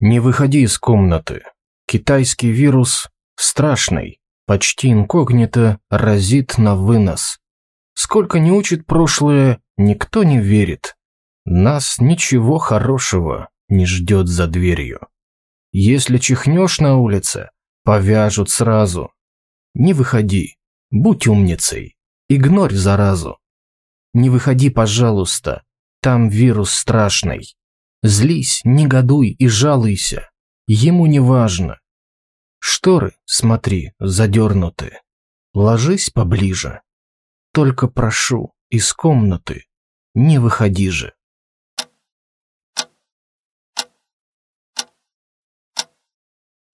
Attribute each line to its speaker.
Speaker 1: Не выходи из комнаты. Китайский вирус страшный, почти инкогнито разит на вынос. Сколько не учит прошлое, никто не верит. Нас ничего хорошего не ждет за дверью. Если чихнешь на улице, повяжут сразу. Не выходи, будь умницей, игнорь заразу. Не выходи, пожалуйста, там вирус страшный. Злись, негодуй и жалуйся, ему не важно. Шторы, смотри, задернуты. Ложись поближе. Только прошу, из комнаты не выходи же.